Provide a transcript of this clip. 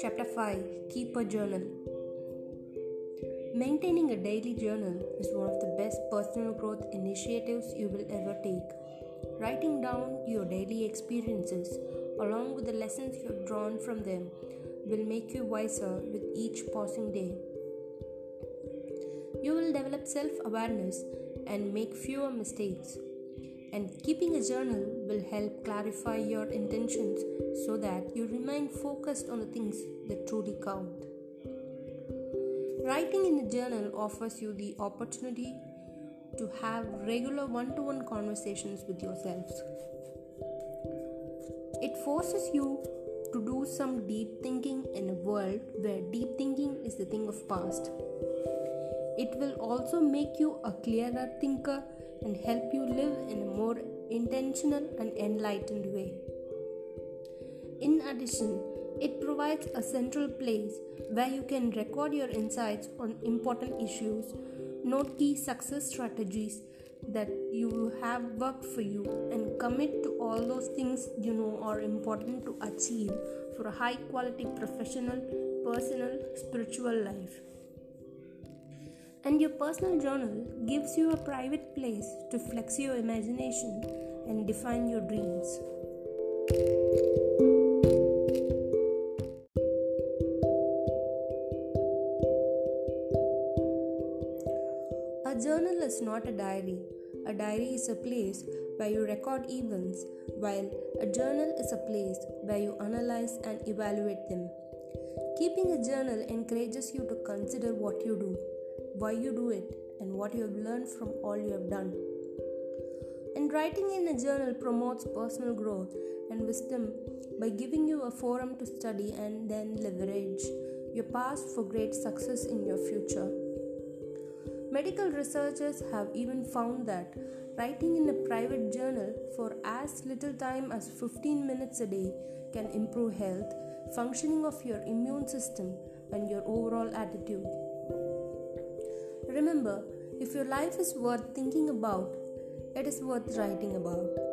5. Keep a journal. Maintaining a daily journal is one of the best personal growth initiatives you will ever take. Writing down your daily experiences along with the lessons you have drawn from them will make you wiser with each passing day. You will develop self awareness and make fewer mistakes. And keeping a journal will help clarify your intentions so that you remain focused on the things that truly count. Writing in a journal offers you the opportunity to have regular one to one conversations with yourselves. It forces you to do some deep thinking in a world where deep thinking is the thing of past. It will also make you a clearer thinker and help you live in a more intentional and enlightened way. In addition, it provides a central place where you can record your insights on important issues, note key success strategies that you have worked for you, and commit to all those things you know are important to achieve for a high quality professional, personal, spiritual life. And your personal journal gives you a private place to flex your imagination and define your dreams. A journal is not a diary. A diary is a place where you record events, while a journal is a place where you analyze and evaluate them. Keeping a journal encourages you to consider what you do why you do it, and what you have learned from all you have done. And writing in a journal promotes personal growth and wisdom by giving you a forum to study and then leverage your past for great success in your future. Medical researchers have even found that writing in a private journal for as little time as 15 minutes a day can improve health, functioning of your immune system, and your overall attitude. Remember, if your life is worth thinking about, it is worth writing about.